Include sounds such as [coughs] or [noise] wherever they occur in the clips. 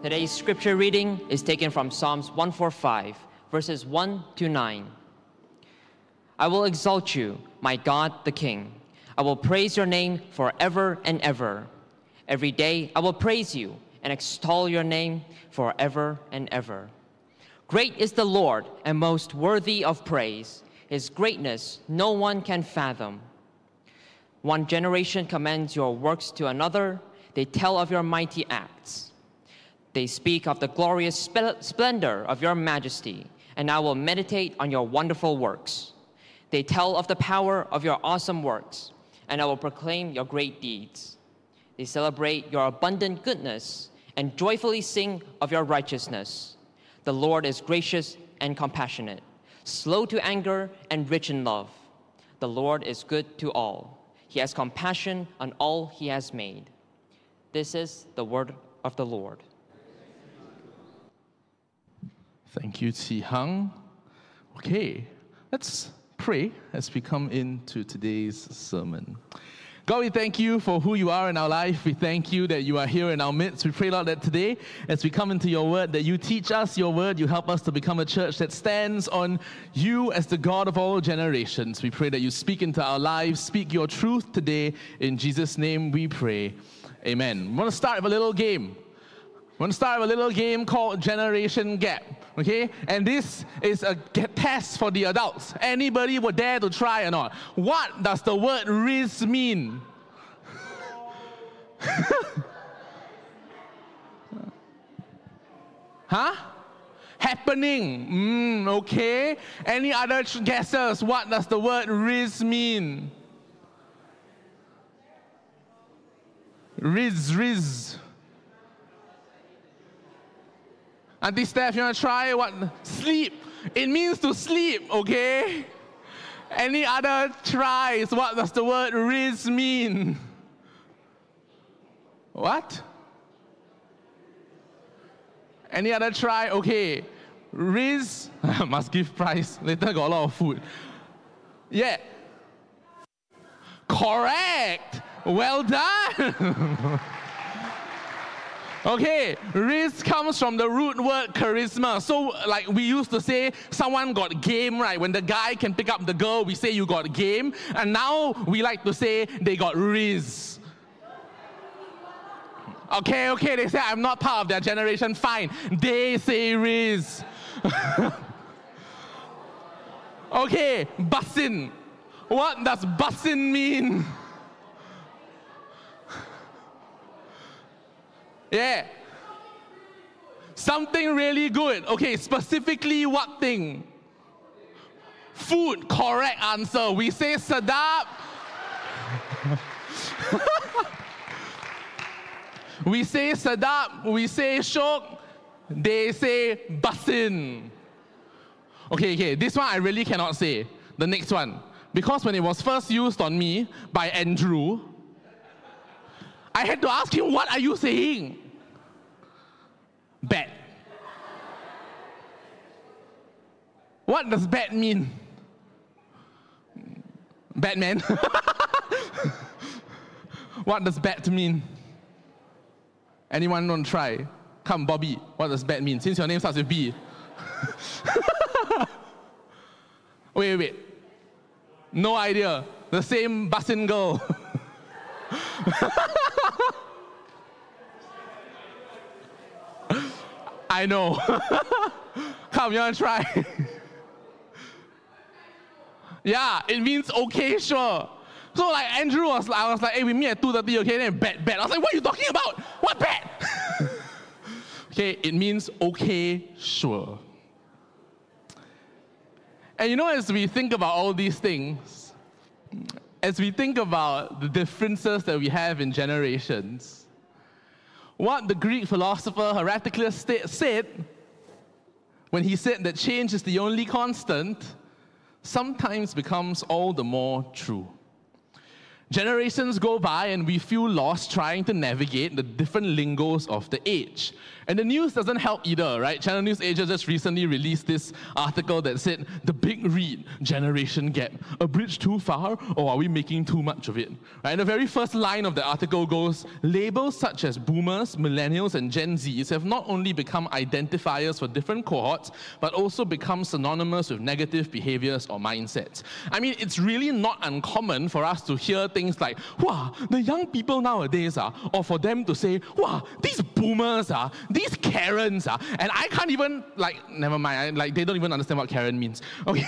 Today's scripture reading is taken from Psalms 145, verses 1 to 9. I will exalt you, my God the King. I will praise your name forever and ever. Every day I will praise you and extol your name forever and ever. Great is the Lord and most worthy of praise. His greatness no one can fathom. One generation commends your works to another, they tell of your mighty acts. They speak of the glorious splendor of your majesty, and I will meditate on your wonderful works. They tell of the power of your awesome works, and I will proclaim your great deeds. They celebrate your abundant goodness and joyfully sing of your righteousness. The Lord is gracious and compassionate, slow to anger and rich in love. The Lord is good to all. He has compassion on all he has made. This is the word of the Lord. Thank you, Chi Hang. Okay, let's pray as we come into today's sermon. God, we thank you for who you are in our life. We thank you that you are here in our midst. We pray, Lord, that today, as we come into your word, that you teach us your word. You help us to become a church that stands on you as the God of all generations. We pray that you speak into our lives, speak your truth today. In Jesus' name we pray. Amen. We want to start with a little game. We want to start with a little game called Generation Gap. Okay? And this is a test for the adults. Anybody would dare to try or not? What does the word Riz mean? [laughs] huh? Happening. Mm, okay. Any other guesses? What does the word Riz mean? Riz, Riz. Auntie Steph, you want to try what? Sleep. It means to sleep, okay? Any other tries? What does the word riz mean? What? Any other try? Okay. Riz, [laughs] must give price. Later got a lot of food. Yeah. Correct. Well done. [laughs] Okay, riz comes from the root word charisma. So, like we used to say, someone got game, right? When the guy can pick up the girl, we say you got game. And now we like to say they got riz. Okay, okay, they say I'm not part of their generation. Fine. They say riz. [laughs] okay, bussin. What does bussin mean? Yeah. Something really good. Okay, specifically what thing? Food, correct answer. We say sadap. [laughs] we say sadap, we say shok, they say bussin. Okay, okay, this one I really cannot say. The next one. Because when it was first used on me by Andrew, I had to ask him, What are you saying? Bat. What does bat mean? Batman. [laughs] what does bat mean? Anyone to try? Come, Bobby. What does bat mean? Since your name starts with B. [laughs] wait, wait, wait. No idea. The same bussin' girl. [laughs] I know. [laughs] Come, you want to try? yeah, it means okay, sure. So like Andrew was, I was like, hey, we meet at 2.30, okay? Then bet, bet. I was like, what are you talking about? What bet? [laughs] okay, it means okay, sure. And you know, as we think about all these things, as we think about the differences that we have in generations, what the Greek philosopher Heraclitus said when he said that change is the only constant sometimes becomes all the more true. Generations go by and we feel lost trying to navigate the different lingos of the age. And the news doesn't help either, right? Channel News Asia just recently released this article that said, The big read, generation gap. A bridge too far, or are we making too much of it? Right? And the very first line of the article goes, Labels such as boomers, millennials, and Gen Zs have not only become identifiers for different cohorts, but also become synonymous with negative behaviors or mindsets. I mean, it's really not uncommon for us to hear things like, wow, the young people nowadays, are, or for them to say, wow, these boomers, are, these Karens, are, and I can't even, like, never mind, I, like, they don't even understand what Karen means. [laughs] Okay.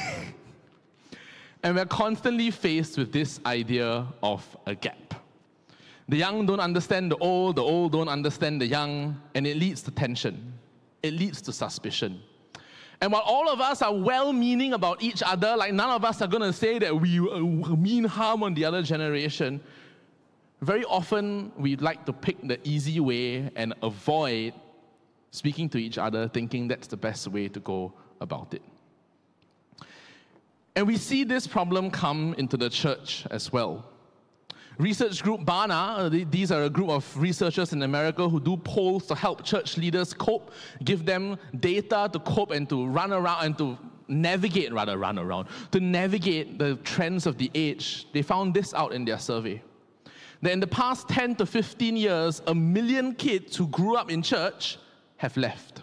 and we're constantly faced with this idea of a gap. The young don't understand the old, the old don't understand the young, and it leads to tension. It leads to suspicion. And while all of us are well meaning about each other, like none of us are going to say that we uh, mean harm on the other generation, very often we like to pick the easy way and avoid speaking to each other, thinking that's the best way to go about it. And we see this problem come into the church as well. Research group Barna, uh, these are a group of researchers in America who do polls to help church leaders cope, give them data to cope and to run around and to navigate, rather, run around, to navigate the trends of the age. They found this out in their survey. That in the past 10 to 15 years, a million kids who grew up in church have left.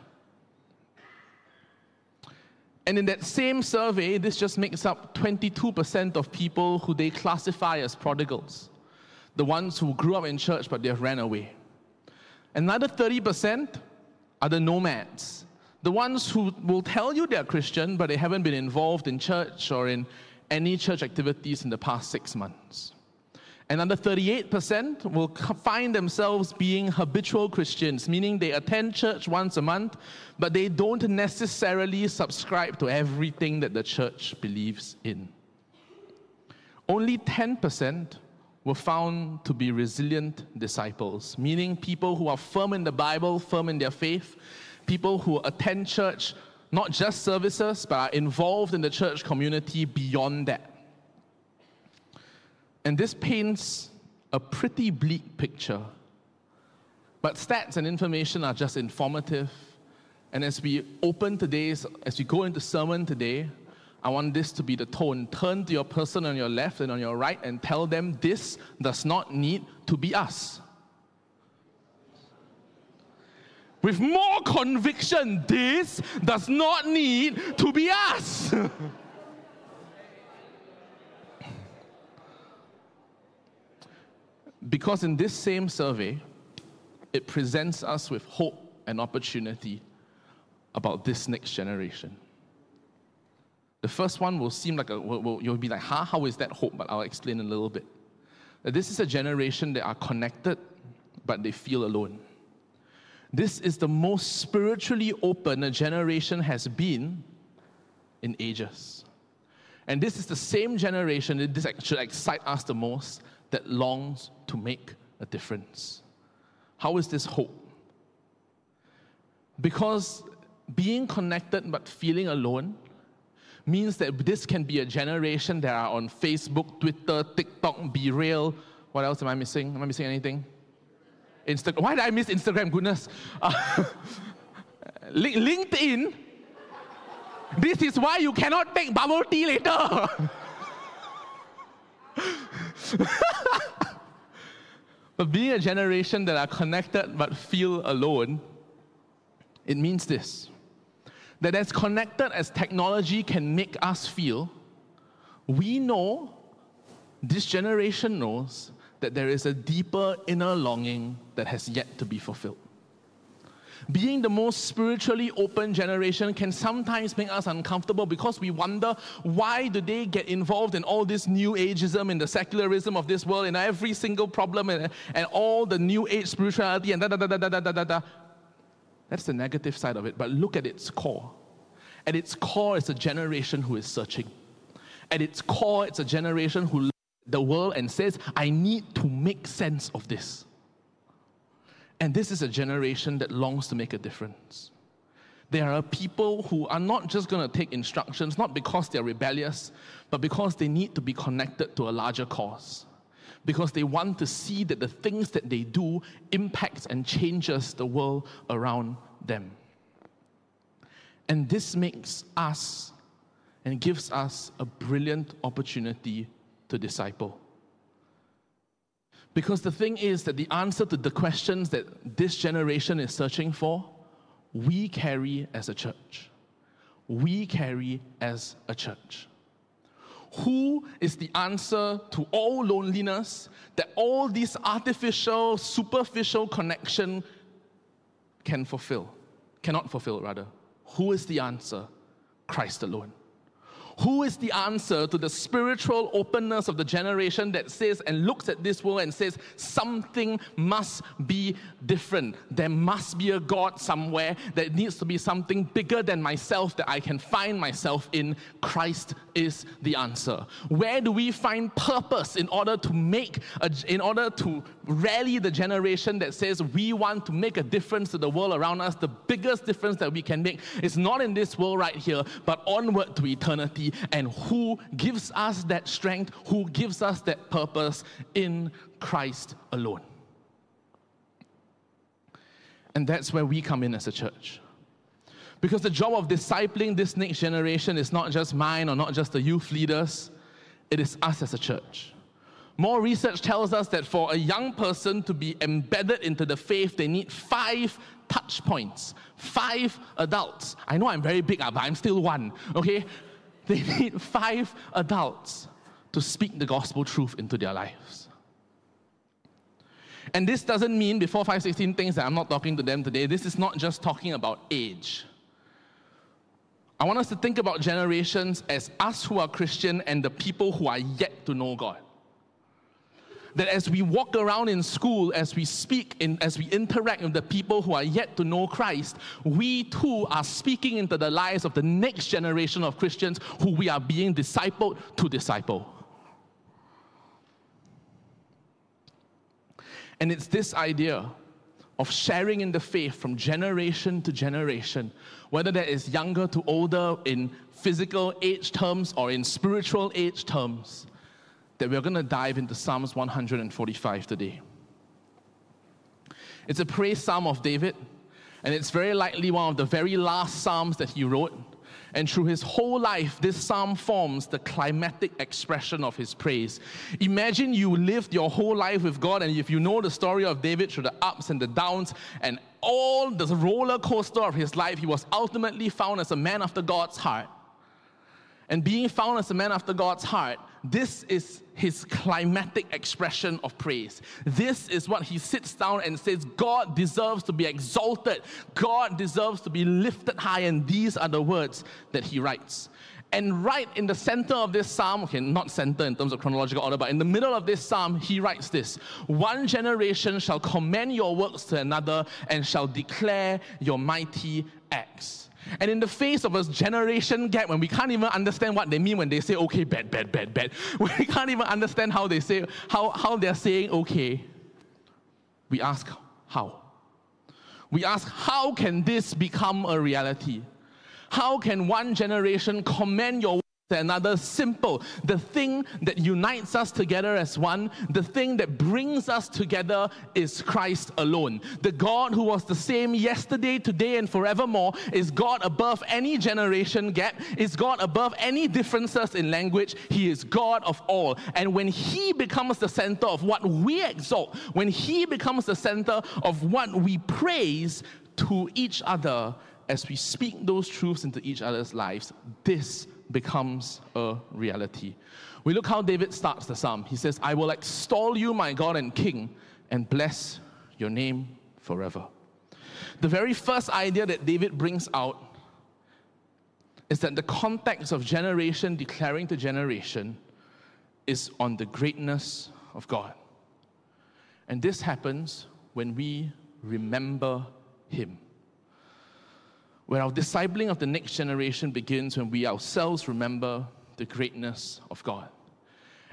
And in that same survey, this just makes up 22% of people who they classify as prodigals, the ones who grew up in church but they have ran away. Another 30% are the nomads, the ones who will tell you they're Christian but they haven't been involved in church or in any church activities in the past six months. Another 38% will find themselves being habitual Christians, meaning they attend church once a month, but they don't necessarily subscribe to everything that the church believes in. Only 10% were found to be resilient disciples, meaning people who are firm in the Bible, firm in their faith, people who attend church, not just services, but are involved in the church community beyond that. And this paints a pretty bleak picture. But stats and information are just informative. And as we open today's, as we go into sermon today, I want this to be the tone. Turn to your person on your left and on your right and tell them this does not need to be us. With more conviction, this does not need to be us. [laughs] Because in this same survey, it presents us with hope and opportunity about this next generation. The first one will seem like a, will, you'll be like, huh, how is that hope? But I'll explain a little bit. This is a generation that are connected, but they feel alone. This is the most spiritually open a generation has been in ages. And this is the same generation, that this should excite us the most, that longs to make a difference. How is this hope? Because being connected but feeling alone means that this can be a generation that are on Facebook, Twitter, TikTok, BeReal. What else am I missing? Am I missing anything? Instagram. Why did I miss Instagram? Goodness. Uh, [laughs] LinkedIn. This is why you cannot take bubble tea later. [laughs] but being a generation that are connected but feel alone, it means this that as connected as technology can make us feel, we know, this generation knows, that there is a deeper inner longing that has yet to be fulfilled being the most spiritually open generation can sometimes make us uncomfortable because we wonder why do they get involved in all this new ageism and the secularism of this world and every single problem and, and all the new age spirituality and da da da da da da da da. That's the negative side of it. But look at its core. At its core, it's a generation who is searching. At its core, it's a generation who the world and says, I need to make sense of this. And this is a generation that longs to make a difference. There are people who are not just going to take instructions, not because they're rebellious, but because they need to be connected to a larger cause. Because they want to see that the things that they do impacts and changes the world around them. And this makes us and gives us a brilliant opportunity to disciple. Because the thing is that the answer to the questions that this generation is searching for, we carry as a church. We carry as a church. Who is the answer to all loneliness that all this artificial, superficial connection can fulfill? Cannot fulfill, rather. Who is the answer? Christ alone. Who is the answer to the spiritual openness of the generation that says and looks at this world and says, something must be different? There must be a God somewhere. There needs to be something bigger than myself that I can find myself in. Christ is the answer. Where do we find purpose in order to make, a, in order to rally the generation that says we want to make a difference to the world around us? The biggest difference that we can make is not in this world right here, but onward to eternity and who gives us that strength, who gives us that purpose in Christ alone. And that's where we come in as a church. Because the job of discipling this next generation is not just mine or not just the youth leaders, it is us as a church. More research tells us that for a young person to be embedded into the faith, they need five touch points, five adults. I know I'm very big, ah, but I'm still one, okay? They need five adults to speak the gospel truth into their lives. And this doesn't mean before 516 things that I'm not talking to them today. This is not just talking about age. I want us to think about generations as us who are Christian and the people who are yet to know God that as we walk around in school, as we speak, in, as we interact with the people who are yet to know Christ, we too are speaking into the lives of the next generation of Christians who we are being discipled to disciple. And it's this idea of sharing in the faith from generation to generation, whether that is younger to older in physical age terms or in spiritual age terms that we're going to dive into Psalms 145 today. It's a praise psalm of David, and it's very likely one of the very last psalms that he wrote. And through his whole life, this psalm forms the climatic expression of his praise. Imagine you lived your whole life with God, and if you know the story of David through the ups and the downs and all the roller coaster of his life, he was ultimately found as a man after God's heart. And being found as a man after God's heart, this is his climatic expression of praise. This is what he sits down and says God deserves to be exalted, God deserves to be lifted high. And these are the words that he writes. And right in the center of this psalm, okay, not center in terms of chronological order, but in the middle of this psalm, he writes this One generation shall commend your works to another and shall declare your mighty acts. And in the face of a generation gap, when we can't even understand what they mean when they say okay, bad, bad, bad, bad, when [laughs] we can't even understand how they say how, how they're saying okay, we ask how. We ask, how can this become a reality? How can one generation commend your another simple. The thing that unites us together as one, the thing that brings us together is Christ alone. The God who was the same yesterday, today, and forevermore is God above any generation gap, is God above any differences in language. He is God of all. And when He becomes the center of what we exalt, when He becomes the center of what we praise to each other, as we speak those truths into each other's lives, this becomes a reality. We look how David starts the psalm. He says, I will extol you, my God and King, and bless your name forever. The very first idea that David brings out is that the context of generation declaring to generation is on the greatness of God. And this happens when we remember Him where our discipling of the next generation begins when we ourselves remember the greatness of God.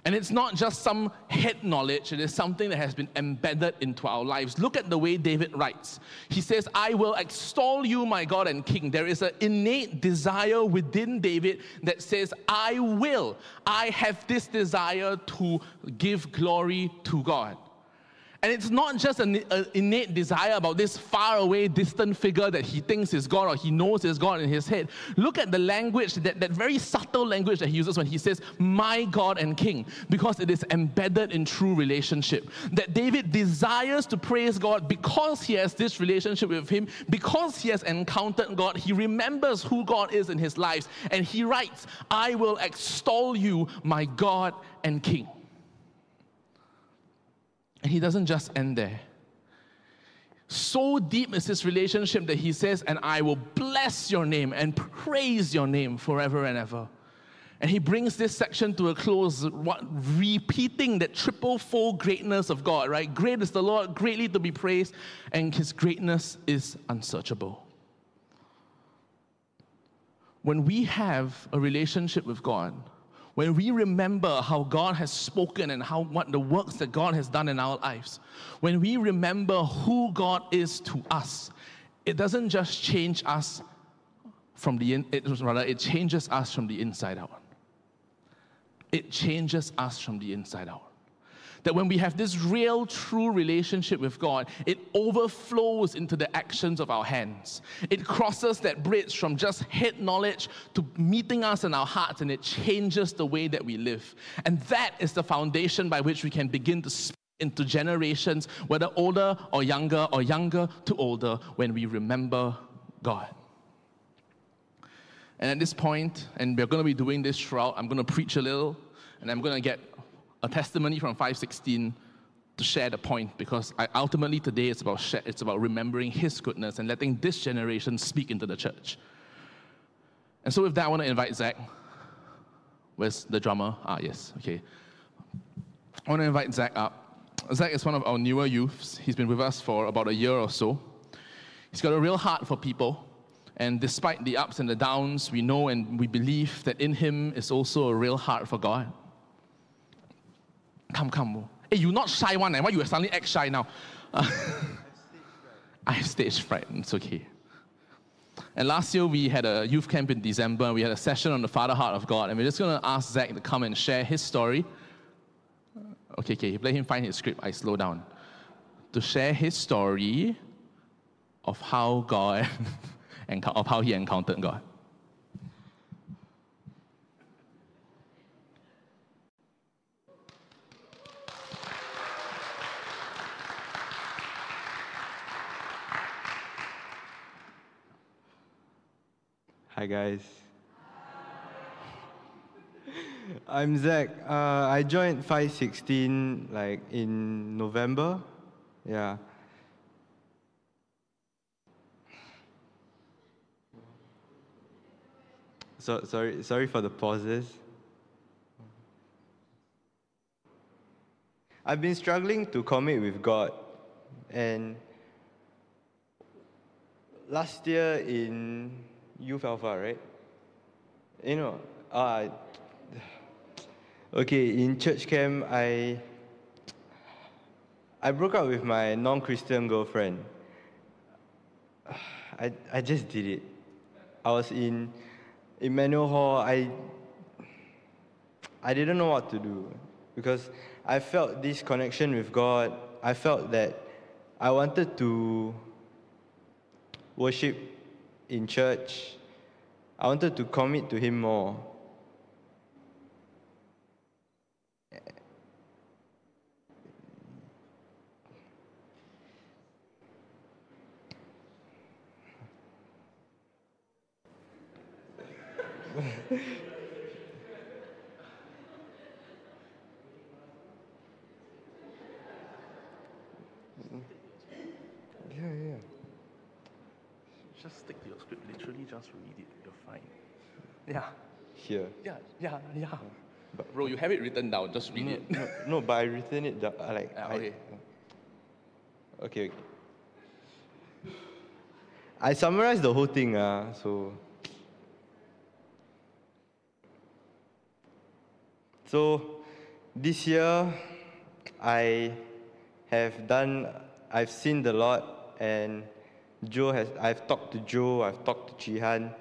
And it's not just some head knowledge, it is something that has been embedded into our lives. Look at the way David writes. He says, I will extol you, my God and King. There is an innate desire within David that says, I will. I have this desire to give glory to God. And it's not just an, innate desire about this far away, distant figure that he thinks is God or he knows is God in his head. Look at the language, that, that very subtle language that he uses when he says, My God and King, because it is embedded in true relationship. That David desires to praise God because he has this relationship with him, because he has encountered God. He remembers who God is in his lives. And he writes, I will extol you, my God and King. And he doesn't just end there. So deep is his relationship that he says, And I will bless your name and praise your name forever and ever. And he brings this section to a close, what, repeating that triple fold greatness of God, right? Great is the Lord, greatly to be praised, and his greatness is unsearchable. When we have a relationship with God, when we remember how God has spoken and how what the works that God has done in our lives, when we remember who God is to us, it doesn't just change us from the in, it, rather it changes us from the inside out. It changes us from the inside out. That when we have this real, true relationship with God, it overflows into the actions of our hands. It crosses that bridge from just head knowledge to meeting us in our hearts, and it changes the way that we live. And that is the foundation by which we can begin to speak into generations, whether older or younger, or younger to older, when we remember God. And at this point, and we're going to be doing this throughout, I'm going to preach a little, and I'm going to get a testimony from 516 to share the point because I, ultimately today it's about share, it's about remembering His goodness and letting this generation speak into the church. And so with that, I want to invite Zach. Where's the drummer? Ah, yes, okay. I want to invite Zach up. Zach is one of our newer youths. He's been with us for about a year or so. He's got a real heart for people. And despite the ups and the downs, we know and we believe that in him is also a real heart for God. Come, come. Hey, you're not shy one, eh? Why you suddenly act shy now? [laughs] I have stage fright. It's okay. And last year we had a youth camp in December. We had a session on the Father Heart of God, and we're just going to ask Zach to come and share his story. Okay, okay. Let him find his script. I slow down. To share his story of how God [laughs] and of how he encountered God. Hi, guys. I'm Zach. Uh, I joined 516 like in November. Yeah. So, sorry, sorry for the pauses. I've been struggling to commit with God, and last year in Youth Alpha, right? You know, uh, okay, in church camp, I I broke up with my non-Christian girlfriend. I, I just did it. I was in Emmanuel Hall. I I didn't know what to do because I felt this connection with God. I felt that I wanted to worship in church, I wanted to commit to Him more. just read it, you're fine. Yeah. Here. Yeah, yeah, yeah. But, Bro, you have it written down, just read no, it. No, no, but I written it down. Like, ah, okay. I, okay. I summarized the whole thing, uh, so. So, this year, I have done, I've seen the lot, and Joe has, I've talked to Joe, I've talked to Jihan,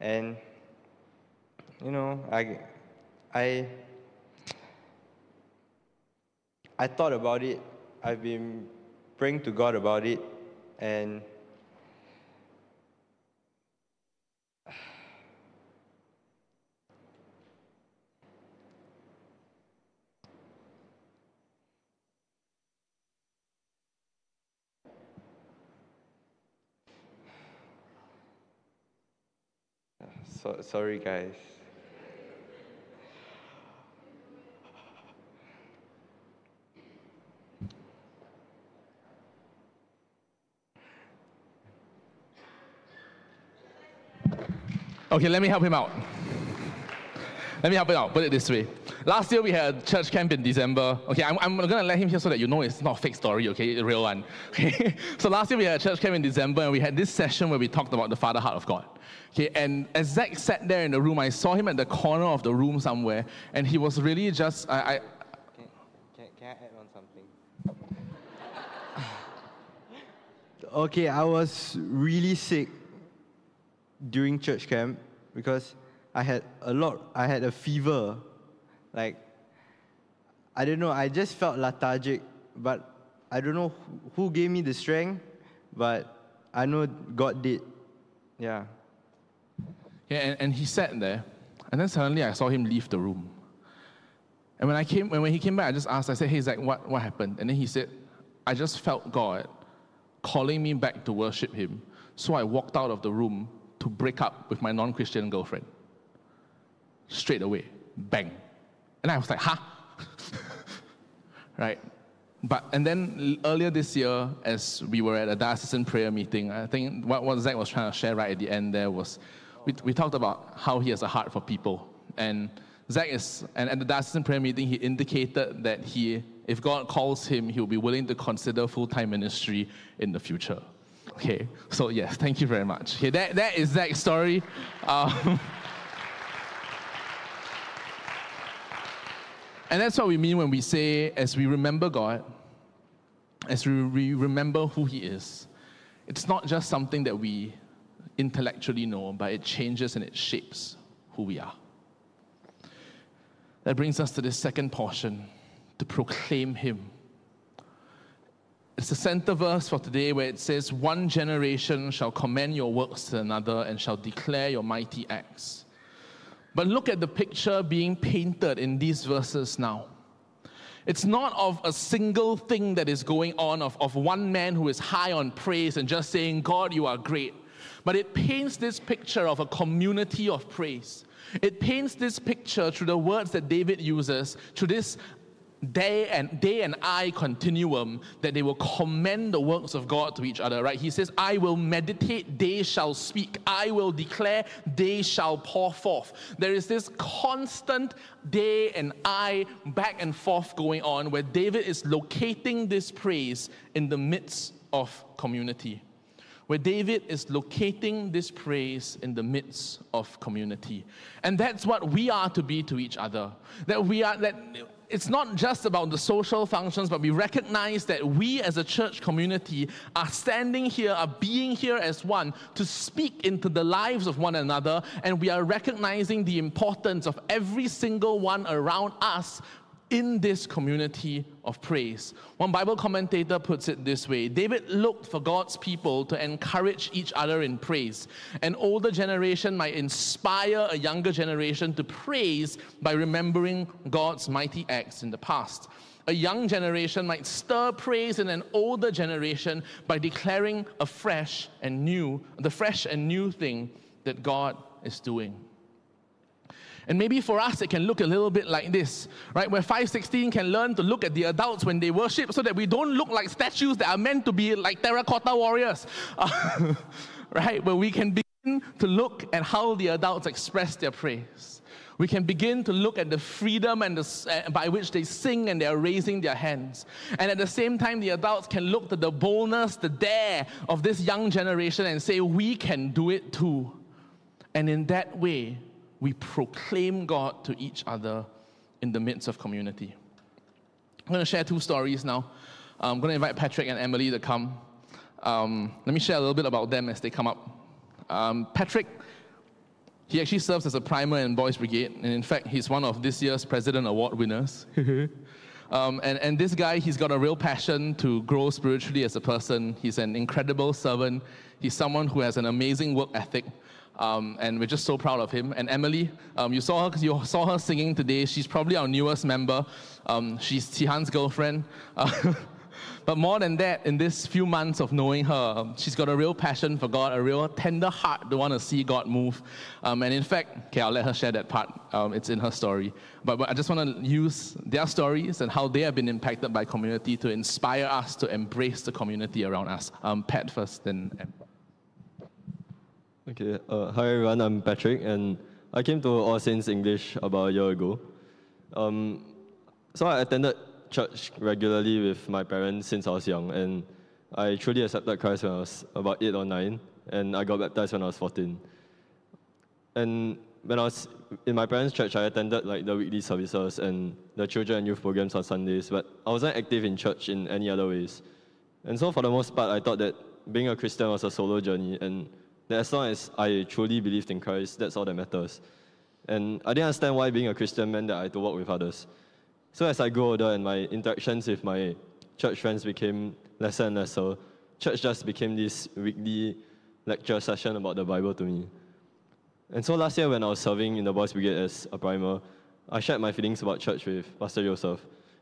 and you know, I, I, I thought about it. I've been praying to God about it, and [sighs] So, sorry, guys. Okay, let me help him out. Let me help him out. Put it this way. Last year we had a church camp in December. Okay, I'm, I'm gonna let him hear so that you know it's not a fake story, okay? A real one. Okay. [laughs] so last year we had a church camp in December and we had this session where we talked about the Father Heart of God. Okay, and as Zach sat there in the room, I saw him at the corner of the room somewhere, and he was really just I, I Can, can, can I add on something? okay, I was really sick during church camp because I had a lot, I had a fever. Like, I don't know, I just felt lethargic, but I don't know who- gave me the strength, but I know God did. Yeah. Yeah, and, and he sat there, and then suddenly I saw him leave the room. And when I came, when, when he came back, I just asked, I said, "Hey, Zach, what, what happened?" And then he said, "I just felt God calling me back to worship Him, so I walked out of the room to break up with my non-Christian girlfriend. Straight away, bang." And I was like, "Huh?" [laughs] right? But and then earlier this year, as we were at a diocesan prayer meeting, I think what, what Zach was trying to share right at the end there was, we, we talked about how he has a heart for people, and Zach is, and at the diocesan prayer meeting, he indicated that he, if God calls him, he will be willing to consider full-time ministry in the future. Okay, so yes, thank you very much. Okay, that, that is Zach's story. Um, [laughs] And that's what we mean when we say, as we remember God, as we re- remember who He is, it's not just something that we intellectually know, but it changes and it shapes who we are. That brings us to the second portion to proclaim Him. It's the center verse for today where it says, One generation shall commend your works to another and shall declare your mighty acts. But look at the picture being painted in these verses now. It's not of a single thing that is going on, of, of one man who is high on praise and just saying, God, you are great. But it paints this picture of a community of praise. It paints this picture through the words that David uses, through this day and day and I continuum that they will commend the works of God to each other, right? He says, I will meditate, they shall speak. I will declare, they shall pour forth. There is this constant day and I back and forth going on where David is locating this praise in the midst of community where David is locating this praise in the midst of community. And that's what we are to be to each other. That we are that it's not just about the social functions, but we recognize that we as a church community are standing here, are being here as one to speak into the lives of one another, and we are recognizing the importance of every single one around us in this community of praise. One Bible commentator puts it this way David looked for God's people to encourage each other in praise. An older generation might inspire a younger generation to praise by remembering God's mighty acts in the past. A young generation might stir praise in an older generation by declaring a fresh and new, the fresh and new thing that God is doing. And maybe for us, it can look a little bit like this, right? Where 516 can learn to look at the adults when they worship so that we don't look like statues that are meant to be like terracotta warriors, Uh, [laughs] right? Where we can begin to look at how the adults express their praise. We can begin to look at the freedom and the, uh, by which they sing and they are raising their hands. And at the same time, the adults can look to the boldness, the dare of this young generation and say, we can do it too. And in that way, we proclaim God to each other in the midst of community. I'm going to share two stories now. I'm going to invite Patrick and Emily to come. Um, let me share a little bit about them as they come up. Um, Patrick, he actually serves as a primer in Boys Brigade, and in fact, he's one of this year's President Award winners. [laughs] um, and, and this guy, he's got a real passion to grow spiritually as a person. He's an incredible servant. He's someone who has an amazing work ethic. Um, and we're just so proud of him. And Emily, um, you saw her you saw her singing today. She's probably our newest member. Um, she's Chi Han's girlfriend. Uh, [laughs] but more than that, in this few months of knowing her, um, she's got a real passion for God, a real tender heart to want to see God move. Um, and in fact, okay, I'll let her share that part. Um, it's in her story. But, but I just want to use their stories and how they have been impacted by community to inspire us to embrace the community around us. Pat first, then. Okay, uh, hi everyone, I'm Patrick, and I came to All Saints English about a year ago. Um, so I attended church regularly with my parents since I was young, and I truly accepted Christ when I was about eight or nine, and I got baptized when I was 14. And when I was in my parents' church, I attended like the weekly services and the children and youth programs on Sundays, but I wasn't active in church in any other ways. And so for the most part, I thought that being a Christian was a solo journey, and that as long as I truly believed in Christ, that's all that matters. And I didn't understand why being a Christian meant that I had to work with others. So as I grew older and my interactions with my church friends became lesser and lesser, church just became this weekly lecture session about the Bible to me. And so last year when I was serving in the Boys Brigade as a primer, I shared my feelings about church with Pastor Joseph.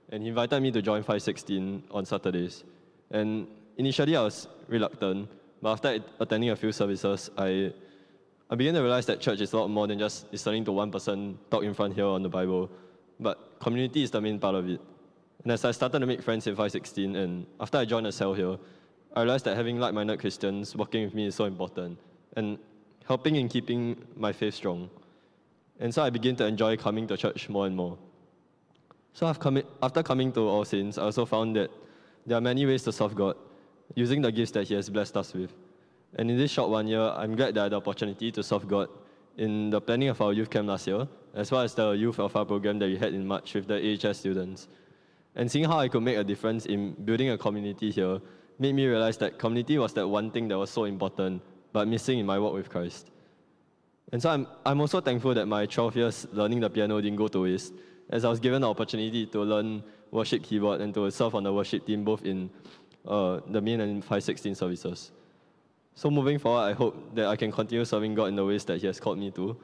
And he invited me to join 516 on Saturdays. And initially I was reluctant, but after attending a few services, I, I began to realize that church is a lot more than just listening to one person talk in front here on the Bible, but community is the main part of it. And as I started to make friends in 516, and after I joined a cell here, I realized that having like-minded Christians working with me is so important, and helping in keeping my faith strong. And so I began to enjoy coming to church more and more. So after coming to All Saints, I also found that there are many ways to serve God, using the gifts that He has blessed us with. And in this short one year, I'm glad that I had the opportunity to serve God in the planning of our youth camp last year, as well as the Youth Alpha program that we had in March with the AHS students. And seeing how I could make a difference in building a community here made me realize that community was that one thing that was so important, but missing in my work with Christ. And so I'm, I'm also thankful that my 12 years learning the piano didn't go to waste, as I was given the opportunity to learn worship keyboard and to serve on the worship team both in uh, the main and 516 services. So moving forward, I hope that I can continue serving God in the ways that He has called me to.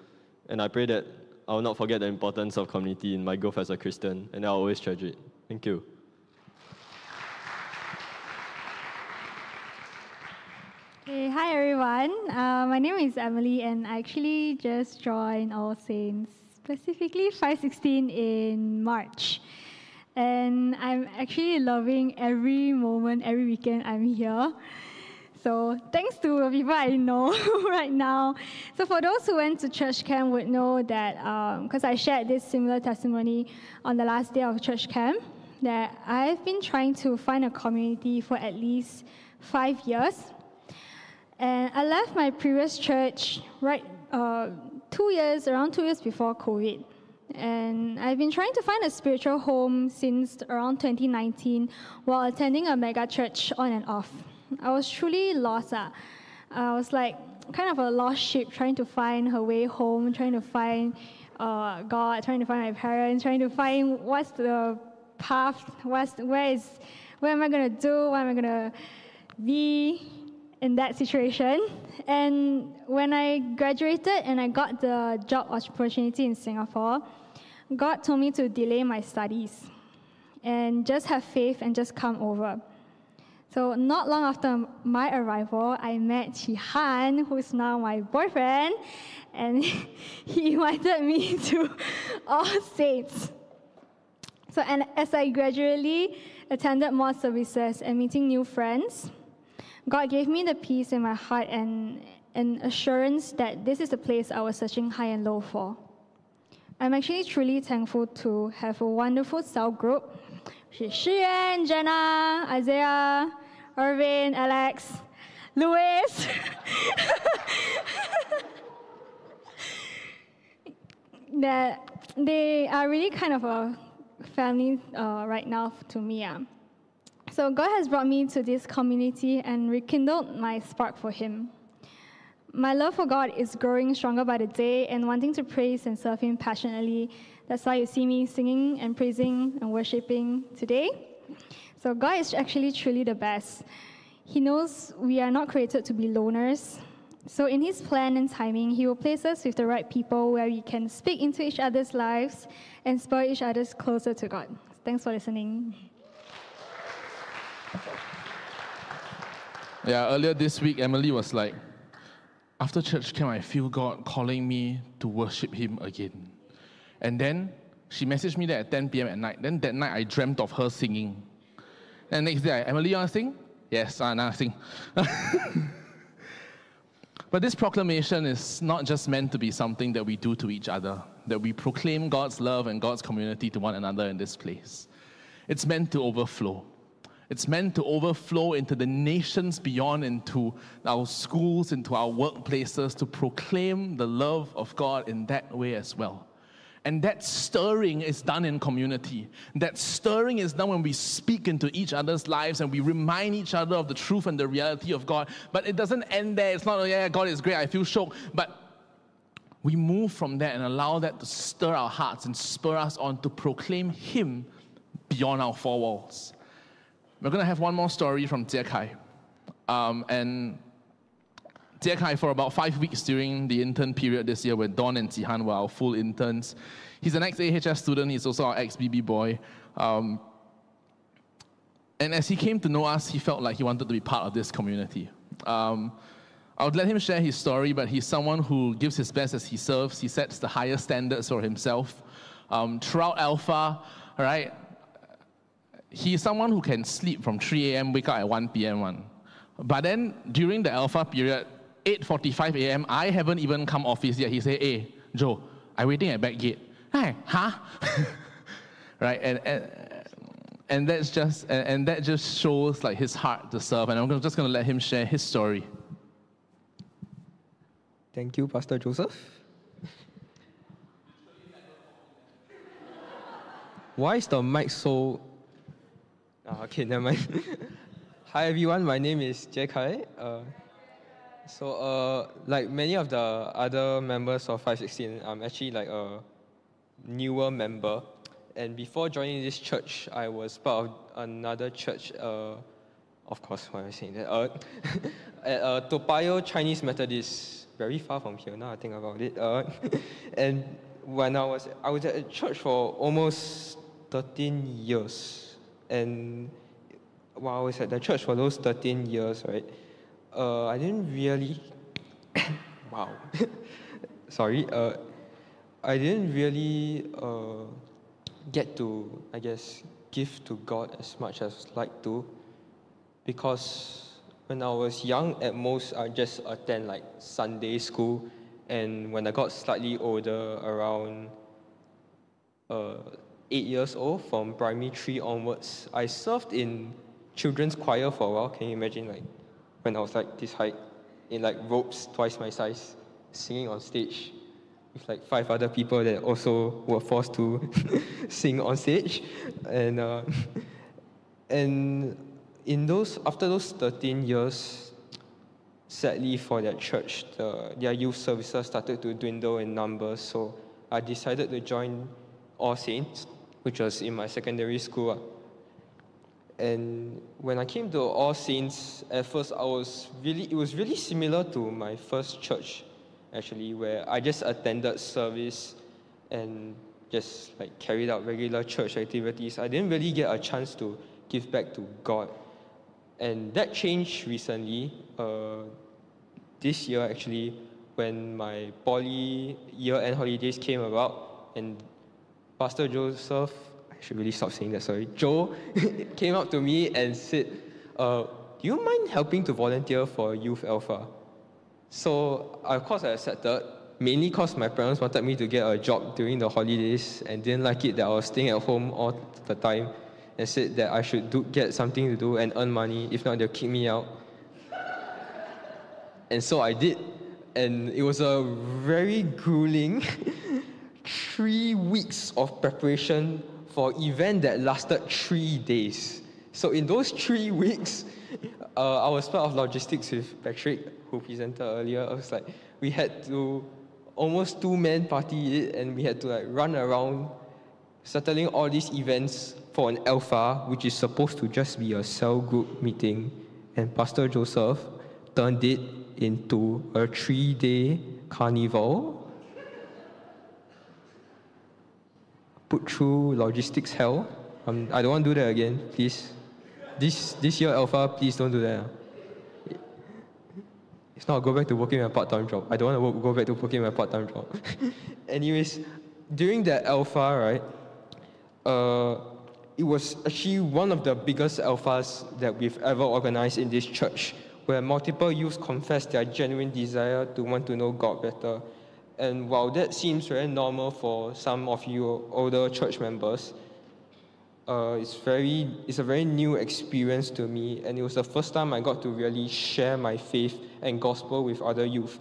And I pray that I will not forget the importance of community in my growth as a Christian, and I'll always treasure it. Thank you. Hey, hi everyone. Uh, my name is Emily, and I actually just joined All Saints, specifically 516 in March. And I'm actually loving every moment, every weekend I'm here. So thanks to the people I know [laughs] right now. So for those who went to church camp would know that, because um, I shared this similar testimony on the last day of church camp, that I've been trying to find a community for at least five years. And I left my previous church right uh, two years, around two years before COVID. And I've been trying to find a spiritual home since around 2019 while attending a mega church on and off. I was truly lost. Uh. I was like kind of a lost sheep trying to find her way home, trying to find uh, God, trying to find my parents, trying to find what's the path, what's, where is, what am I going to do, what am I going to be in that situation. And when I graduated and I got the job opportunity in Singapore, God told me to delay my studies and just have faith and just come over. So not long after my arrival, I met Chi Han, who's now my boyfriend, and [laughs] he invited me [laughs] to All Saints. So and as I gradually attended more services and meeting new friends, God gave me the peace in my heart and an assurance that this is the place I was searching high and low for. I'm actually truly thankful to have a wonderful cell group. Shiyuan, Jenna, Isaiah, Irvin, Alex, Louis. [laughs] that they are really kind of a family uh, right now to me. Uh. So God has brought me to this community and rekindled my spark for Him. My love for God is growing stronger by the day and wanting to praise and serve Him passionately. That's why you see me singing and praising and worshiping today. So, God is actually truly the best. He knows we are not created to be loners. So, in His plan and timing, He will place us with the right people where we can speak into each other's lives and spur each other closer to God. Thanks for listening. Yeah, earlier this week, Emily was like, after church camp, I feel God calling me to worship Him again. And then she messaged me that at 10 p.m. at night. Then that night, I dreamt of her singing. And next day, Emily, you want to sing? Yes, I want to sing. [laughs] but this proclamation is not just meant to be something that we do to each other, that we proclaim God's love and God's community to one another in this place. It's meant to overflow. It's meant to overflow into the nations beyond, into our schools, into our workplaces, to proclaim the love of God in that way as well. And that stirring is done in community. That stirring is done when we speak into each other's lives and we remind each other of the truth and the reality of God. But it doesn't end there. It's not, yeah, God is great, I feel shocked. But we move from that and allow that to stir our hearts and spur us on to proclaim Him beyond our four walls. We're going to have one more story from Jie Kai. Um, and Jie for about five weeks during the intern period this year, when Don and Chi Han were our full interns, he's an ex AHS student, he's also our ex BB boy. Um, and as he came to know us, he felt like he wanted to be part of this community. Um, I would let him share his story, but he's someone who gives his best as he serves. He sets the highest standards for himself. Um, throughout Alpha, right, he's someone who can sleep from 3 a.m., wake up at 1 p.m. One. But then during the alpha period, 8.45 a.m., I haven't even come office yet. He said, hey, eh, Joe, I'm waiting at back gate. Hey, huh? [laughs] right, and, and, and that's just, and, and that just shows like his heart to serve. And I'm just going to let him share his story. Thank you, Pastor Joseph. Why is the mic so Oh, okay, [laughs] never mind. Hi everyone, my name is Jie Kai. Uh, so, uh, like many of the other members of 516, I'm actually like a newer member. And before joining this church, I was part of another church. Uh, of course, why am I saying that? Uh, [laughs] at uh, Toa Payoh Chinese Methodist, very far from here. Now I think about it. Uh, [laughs] and when I was I was at church for almost 13 years and while I was at the church for those 13 years, right, uh, I didn't really, [coughs] wow, [laughs] sorry, uh, I didn't really uh, get to, I guess, give to God as much as I'd like to, because when I was young, at most I just attend like Sunday school, and when I got slightly older, around uh, eight years old, from primary three onwards, I served in children's choir for a while. Can you imagine, like, when I was like this height, in like robes twice my size, singing on stage with like five other people that also were forced to [laughs] sing on stage, and uh, [laughs] and in those after those 13 years, sadly for that church, the, their youth services started to dwindle in numbers. So I decided to join All Saints which was in my secondary school. Ah. And when I came to All Saints, at first I was really, it was really similar to my first church, actually, where I just attended service and just like carried out regular church activities. I didn't really get a chance to give back to God. And that changed recently, uh, this year actually, when my poly year-end holidays came about, and Pastor Joseph, I should really stop saying that, sorry. Joe [laughs] came up to me and said, uh, Do you mind helping to volunteer for Youth Alpha? So, of course, I accepted, mainly because my parents wanted me to get a job during the holidays and didn't like it that I was staying at home all the time and said that I should do, get something to do and earn money. If not, they'll kick me out. And so I did. And it was a very [laughs] grueling three weeks of preparation for an event that lasted three days. So in those three weeks, uh, I was part of logistics with Patrick, who presented earlier. I was like, we had to almost two man party it, and we had to like run around settling all these events for an alpha, which is supposed to just be a cell group meeting. And Pastor Joseph turned it into a three day carnival. Put through logistics hell. Um, I don't want to do that again, please. This, this year, Alpha, please don't do that. It's not go back to working my part-time job. I don't want to work, go back to working my part-time job. [laughs] Anyways, during that Alpha, right, uh, it was actually one of the biggest alphas that we've ever organized in this church, where multiple youths confessed their genuine desire to want to know God better. And while that seems very normal for some of you older church members, uh, it's very it's a very new experience to me, and it was the first time I got to really share my faith and gospel with other youth.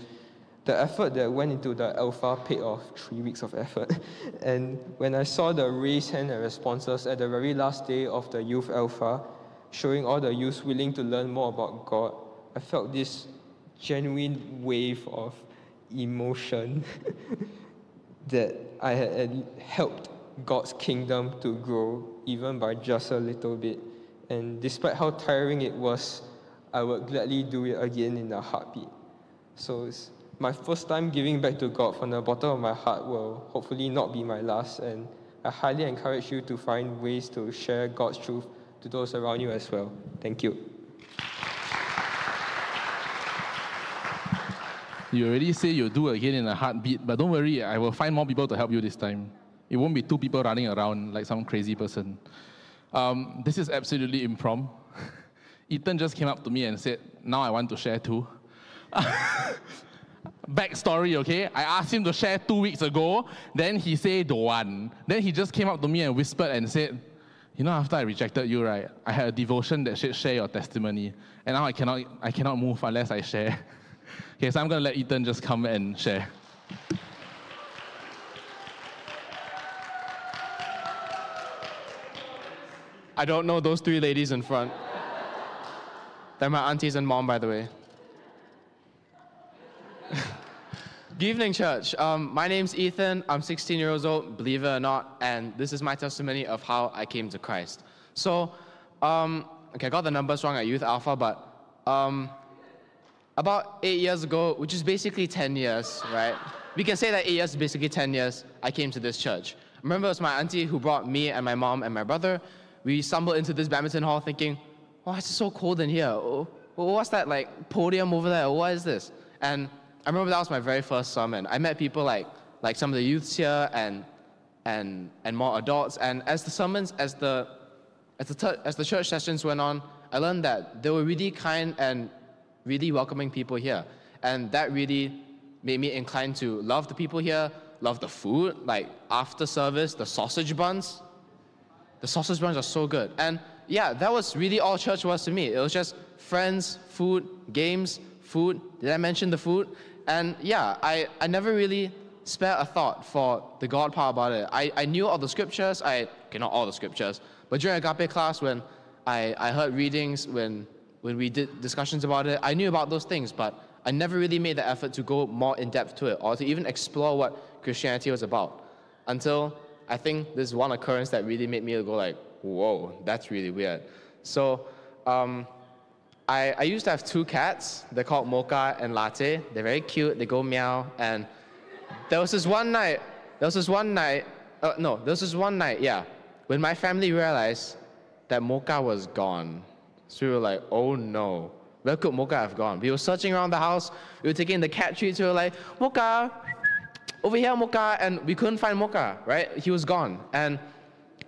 The effort that went into the alpha paid off three weeks of effort. [laughs] And when I saw the raise hand and responses at the very last day of the youth alpha, showing all the youth willing to learn more about God, I felt this genuine wave of emotion [laughs] that I had helped God's kingdom to grow even by just a little bit. And despite how tiring it was, I would gladly do it again in a heartbeat. So it's my first time giving back to God from the bottom of my heart will hopefully not be my last. And I highly encourage you to find ways to share God's truth to those around you as well. Thank you. You already say you'll do again in a heartbeat, but don't worry, I will find more people to help you this time. It won't be two people running around like some crazy person. Um, this is absolutely impromptu. [laughs] Ethan just came up to me and said, Now I want to share too. [laughs] Backstory, okay? I asked him to share two weeks ago, then he said, Don't want. Then he just came up to me and whispered and said, You know, after I rejected you, right, I had a devotion that said, Share your testimony. And now I cannot, I cannot move unless I share. [laughs] okay, so I'm going to let Ethan just come and share. I don't know those three ladies in front. They're my aunties and mom, by the way. [laughs] Good evening, church. Um, my name's Ethan. I'm 16 years old, believe it or not, and this is my testimony of how I came to Christ. So, um, okay, I got the numbers wrong at Youth Alpha, but um, about eight years ago, which is basically 10 years, right? We can say that eight years is basically 10 years, I came to this church. Remember, it was my auntie who brought me and my mom and my brother we stumbled into this badminton hall thinking, why is it so cold in here? Oh, oh what's that like podium over there? What is this? And I remember that was my very first sermon. I met people like like some of the youths here and and and more adults. And as the sermons, as the as the as the church sessions went on, I learned that they were really kind and really welcoming people here, and that really made me inclined to love the people here, love the food. Like after service, the sausage buns the sausage buns are so good. And yeah, that was really all church was to me. It was just friends, food, games, food. Did I mention the food? And yeah, I, I never really spared a thought for the God part about it. I, I knew all the scriptures. I, okay, not all the scriptures, but during agape class when I, I heard readings, when, when we did discussions about it, I knew about those things, but I never really made the effort to go more in depth to it or to even explore what Christianity was about until I think this one occurrence that really made me go like, whoa, that's really weird. So um, I, I used to have two cats. They're called Mocha and Latte. They're very cute. They go meow. And there was this one night, there was this one night, uh, no, there was this one night, yeah, when my family realized that Mocha was gone. So we were like, oh no, where could Mocha have gone? We were searching around the house. We were taking the cat treats. We were like, Mocha, over here, Mocha, and we couldn't find Mocha, right? He was gone. And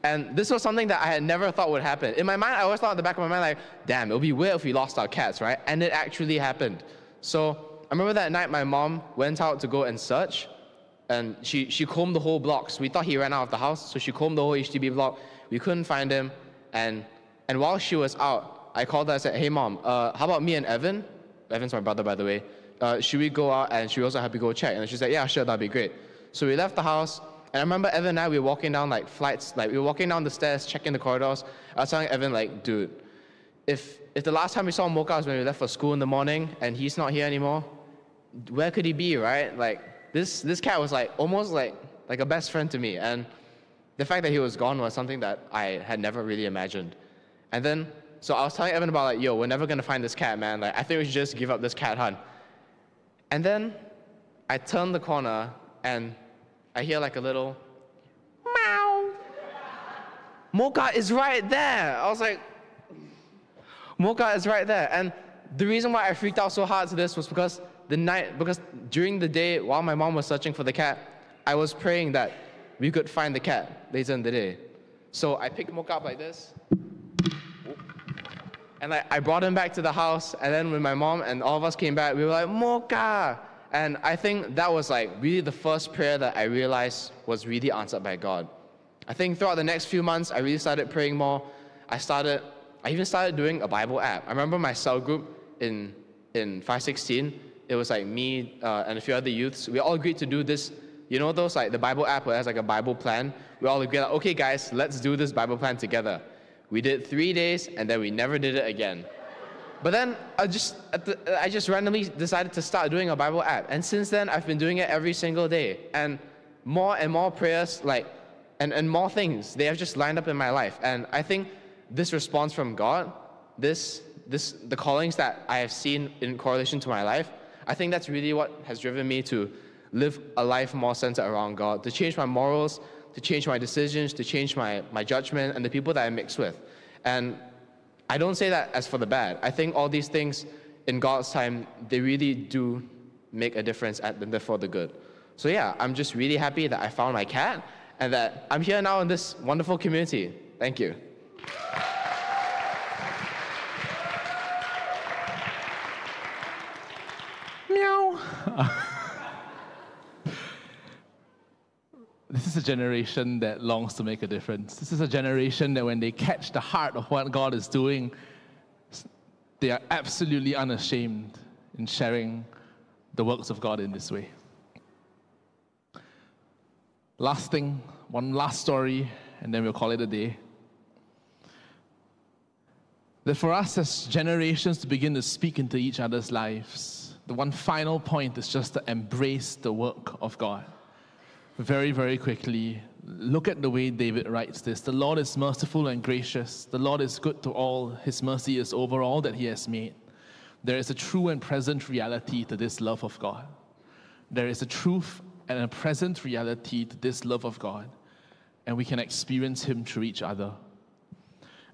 and this was something that I had never thought would happen. In my mind, I always thought in the back of my mind, like, damn, it would be weird if we lost our cats, right? And it actually happened. So I remember that night my mom went out to go and search, and she, she combed the whole block. So we thought he ran out of the house, so she combed the whole HDB block. We couldn't find him, and, and while she was out, I called her I said, hey mom, uh, how about me and Evan? Evan's my brother, by the way uh, should we go out and should we also help you go check? And she said, yeah, sure, that'd be great. So we left the house And I remember Evan and I, we were walking down like flights, like we were walking down the stairs, checking the corridors. I was telling Evan, like, dude, if, if the last time we saw Mocha was when we left for school in the morning and he's not here anymore, where could he be, right? Like, this, this cat was like almost like, like a best friend to me. And the fact that he was gone was something that I had never really imagined. And then, so I was telling Evan about like, yo, we're never gonna find this cat, man. Like, I think we should just give up this cat hunt. And then I turn the corner and I hear like a little meow. Mocha is right there. I was like, Mocha is right there. And the reason why I freaked out so hard to this was because the night, because during the day while my mom was searching for the cat, I was praying that we could find the cat later in the day. So I picked Mocha up like this. And like, I brought him back to the house. And then when my mom and all of us came back, we were like, Mocha. And I think that was like really the first prayer that I realized was really answered by God. I think throughout the next few months, I really started praying more. I started, I even started doing a Bible app. I remember my cell group in, in 516, it was like me uh, and a few other youths. We all agreed to do this, you know, those like the Bible app where it has like a Bible plan. We all agreed, like, okay, guys, let's do this Bible plan together. We did three days and then we never did it again. But then I just, the, I just randomly decided to start doing a Bible app. And since then, I've been doing it every single day. And more and more prayers, like, and, and more things, they have just lined up in my life. And I think this response from God, this, this, the callings that I have seen in correlation to my life, I think that's really what has driven me to live a life more centered around God, to change my morals, to change my decisions, to change my, my judgment, and the people that I mix with. And I don't say that as for the bad. I think all these things in God's time, they really do make a difference and they're for the good. So yeah, I'm just really happy that I found my cat and that I'm here now in this wonderful community. Thank you. Meow. [laughs] this is a generation that longs to make a difference. This is a generation that when they catch the heart of what God is doing, they are absolutely unashamed in sharing the works of God in this way. Last thing, one last story, and then we'll call it a day. That for us as generations to begin to speak into each other's lives, the one final point is just to embrace the work of God very, very quickly, look at the way David writes this. The Lord is merciful and gracious. The Lord is good to all. His mercy is over all that He has made. There is a true and present reality to this love of God. There is a truth and a present reality to this love of God, and we can experience Him through each other.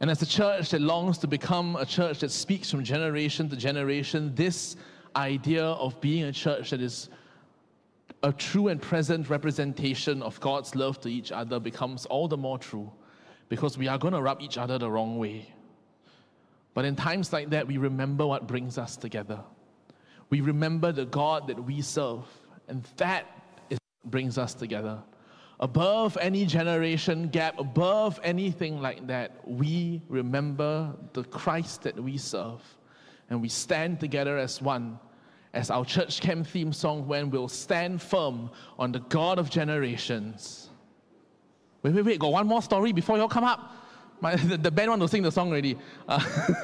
And as a church that longs to become a church that speaks from generation to generation, this idea of being a church that is a true and present representation of God's love to each other becomes all the more true because we are going to rub each other the wrong way. But in times like that, we remember what brings us together. We remember the God that we serve, and that is brings us together. Above any generation gap, above anything like that, we remember the Christ that we serve, and we stand together as one as our church camp theme song when we'll stand firm on the God of generations. Wait, wait, wait, got one more story before y'all come up. My, [laughs] the, the, band want to sing the song already. Uh, [laughs]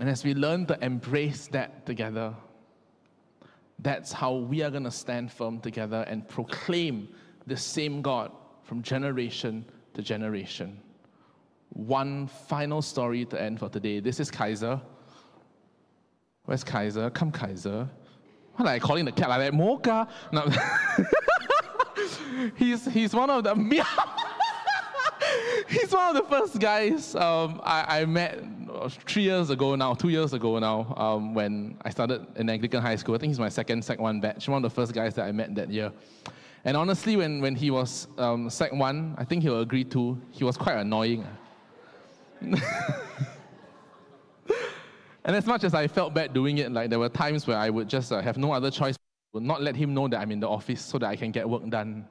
and as we learn to embrace that together, that's how we are going to stand firm together and proclaim the same God from generation to generation. One final story to end for today. This is Kaiser. Where's Kaiser? Come, Kaiser. What are I calling the cat like that? Mocha? No. [laughs] he's, he's one of the. [laughs] he's one of the first guys um, I, I met uh, three years ago now, two years ago now, um, when I started in Anglican high school. I think he's my second Sec 1 batch, one of the first guys that I met that year. And honestly, when, when he was um, Sec 1, I think he'll agree too, he was quite annoying. [laughs] And as much as I felt bad doing it, like there were times where I would just uh, have no other choice, would not let him know that I'm in the office so that I can get work done.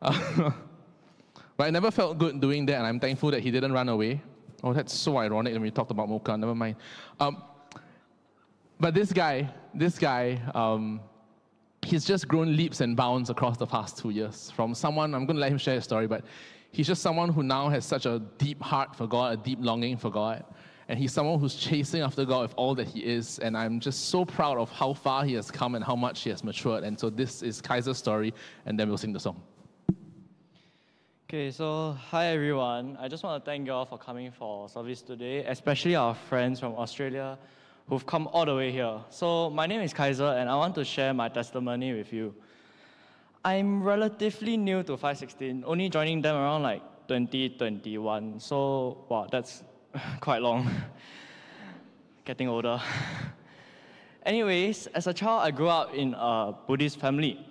Uh, [laughs] but I never felt good doing that, and I'm thankful that he didn't run away. Oh, that's so ironic when we talked about Mocha. Never mind. Um, but this guy, this guy, um, he's just grown leaps and bounds across the past two years. From someone, I'm going to let him share his story, but he's just someone who now has such a deep heart for God, a deep longing for God. And he's someone who's chasing after God with all that he is. And I'm just so proud of how far he has come and how much he has matured. And so this is Kaiser's story, and then we'll sing the song. Okay, so hi everyone. I just want to thank you all for coming for service today, especially our friends from Australia who've come all the way here. So, my name is Kaiser, and I want to share my testimony with you. I'm relatively new to 516, only joining them around like 2021. So, wow, that's [sighs] quite long. [laughs] Getting older. [laughs] Anyways, as a child, I grew up in a Buddhist family,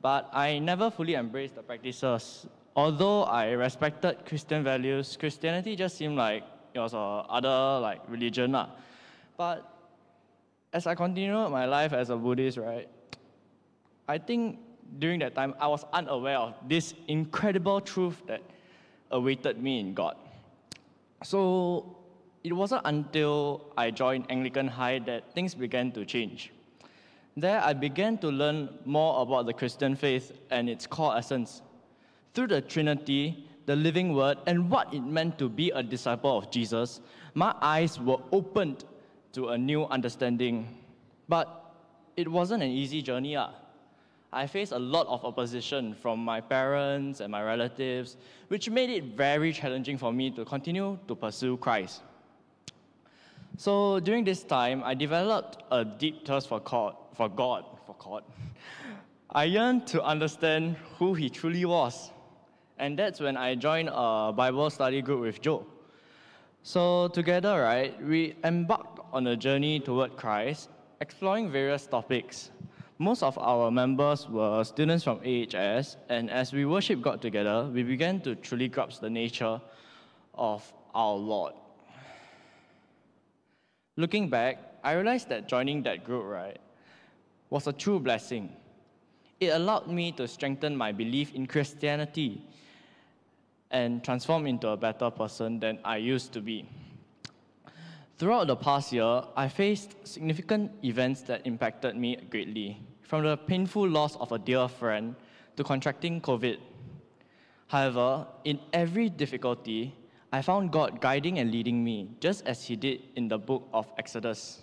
but I never fully embraced the practices. Although I respected Christian values, Christianity just seemed like it was a other like religion. Lah. But as I continued my life as a Buddhist, right, I think during that time I was unaware of this incredible truth that awaited me in God. So it wasn't until I joined Anglican High that things began to change. There, I began to learn more about the Christian faith and its core essence. Through the Trinity, the living word, and what it meant to be a disciple of Jesus, my eyes were opened to a new understanding. But it wasn't an easy journey. Uh. I faced a lot of opposition from my parents and my relatives, which made it very challenging for me to continue to pursue Christ. So during this time, I developed a deep thirst for God, for God, for God. I yearned to understand who He truly was. And that's when I joined a Bible study group with Joe. So together, right, we embarked on a journey toward Christ, exploring various topics most of our members were students from AHS, and as we worship God together, we began to truly grasp the nature of our Lord. Looking back, I realized that joining that group, right, was a true blessing. It allowed me to strengthen my belief in Christianity and transform into a better person than I used to be. Throughout the past year, I faced significant events that impacted me greatly, from the painful loss of a dear friend to contracting COVID. However, in every difficulty, I found God guiding and leading me, just as He did in the book of Exodus.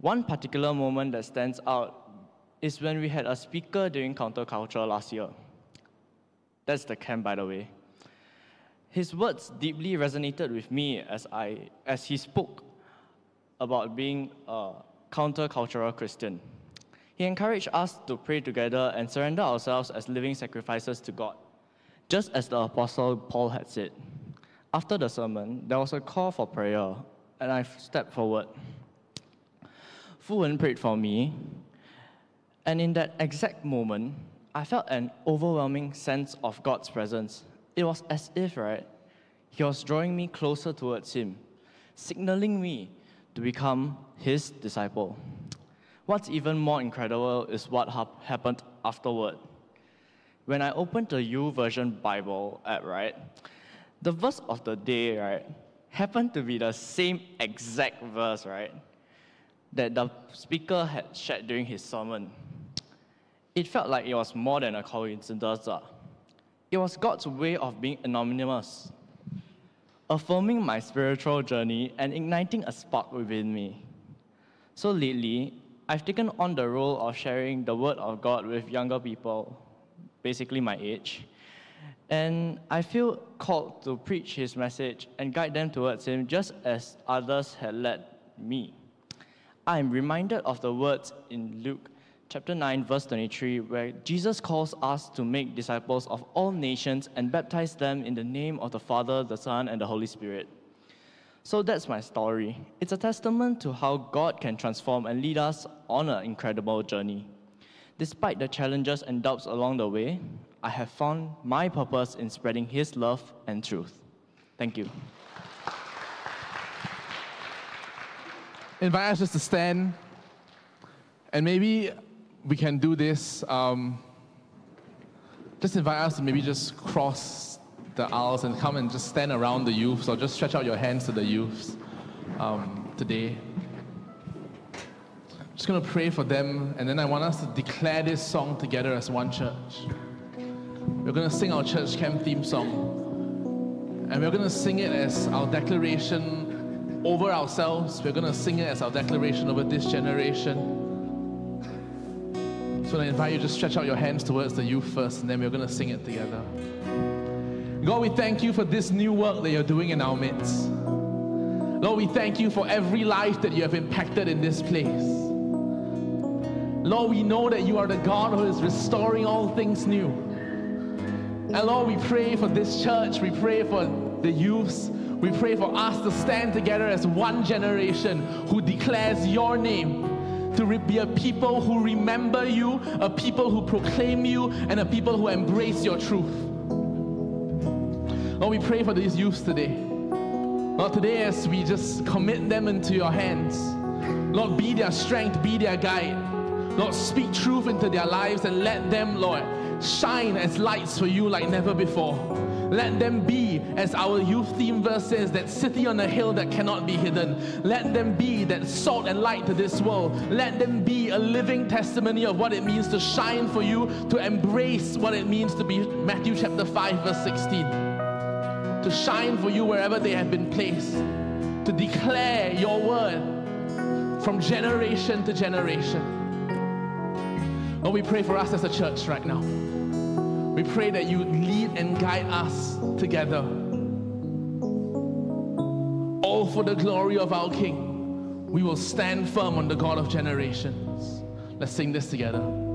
One particular moment that stands out is when we had a speaker during counterculture last year. That's the camp, by the way. His words deeply resonated with me as, I, as he spoke about being a countercultural Christian. He encouraged us to pray together and surrender ourselves as living sacrifices to God, just as the Apostle Paul had said. After the sermon, there was a call for prayer, and I stepped forward. Fu Wen prayed for me, and in that exact moment, I felt an overwhelming sense of God's presence it was as if, right, he was drawing me closer towards him, signaling me to become his disciple. What's even more incredible is what ha- happened afterward. When I opened the YouVersion Bible app, right, the verse of the day, right, happened to be the same exact verse, right, that the speaker had shared during his sermon. It felt like it was more than a coincidence. Uh. It was God's way of being anonymous, affirming my spiritual journey and igniting a spark within me. So lately, I've taken on the role of sharing the word of God with younger people, basically my age. And I feel called to preach his message and guide them towards him just as others had led me. I am reminded of the words in Luke chapter 9, verse 23, where Jesus calls us to make disciples of all nations and baptize them in the name of the Father, the Son, and the Holy Spirit. So that's my story. It's a testament to how God can transform and lead us on an incredible journey. Despite the challenges and doubts along the way, I have found my purpose in spreading His love and truth. Thank you. Invite us just to stand and maybe we can do this. Um, just invite us to maybe just cross the aisles and come and just stand around the youths or just stretch out your hands to the youths um, today. just going to pray for them, and then I want us to declare this song together as one church. We're going to sing our church camp theme song, and we're going to sing it as our declaration over ourselves. We're going to sing it as our declaration over this generation. So I invite you to stretch out your hands towards the youth first, and then we're going to sing it together. God, we thank you for this new work that you're doing in our midst. Lord, we thank you for every life that you have impacted in this place. Lord, we know that you are the God who is restoring all things new. And Lord, we pray for this church. We pray for the youths. We pray for us to stand together as one generation who declares your name, to be a people who remember you, a people who proclaim you, and a people who embrace your truth. Lord, we pray for these youths today. Lord, today as we just commit them into your hands, Lord, be their strength, be their guide. Lord, speak truth into their lives and let them, Lord, shine as lights for you like never before. Let them be, as our youth theme verse says, that city on a hill that cannot be hidden. Let them be that salt and light to this world. Let them be a living testimony of what it means to shine for you, to embrace what it means to be Matthew chapter 5, verse 16. To shine for you wherever they have been placed. To declare your word from generation to generation. Lord, we pray for us as a church right now. We pray that you lead and guide us together. All for the glory of our King. We will stand firm on the God of generations. Let's sing this together.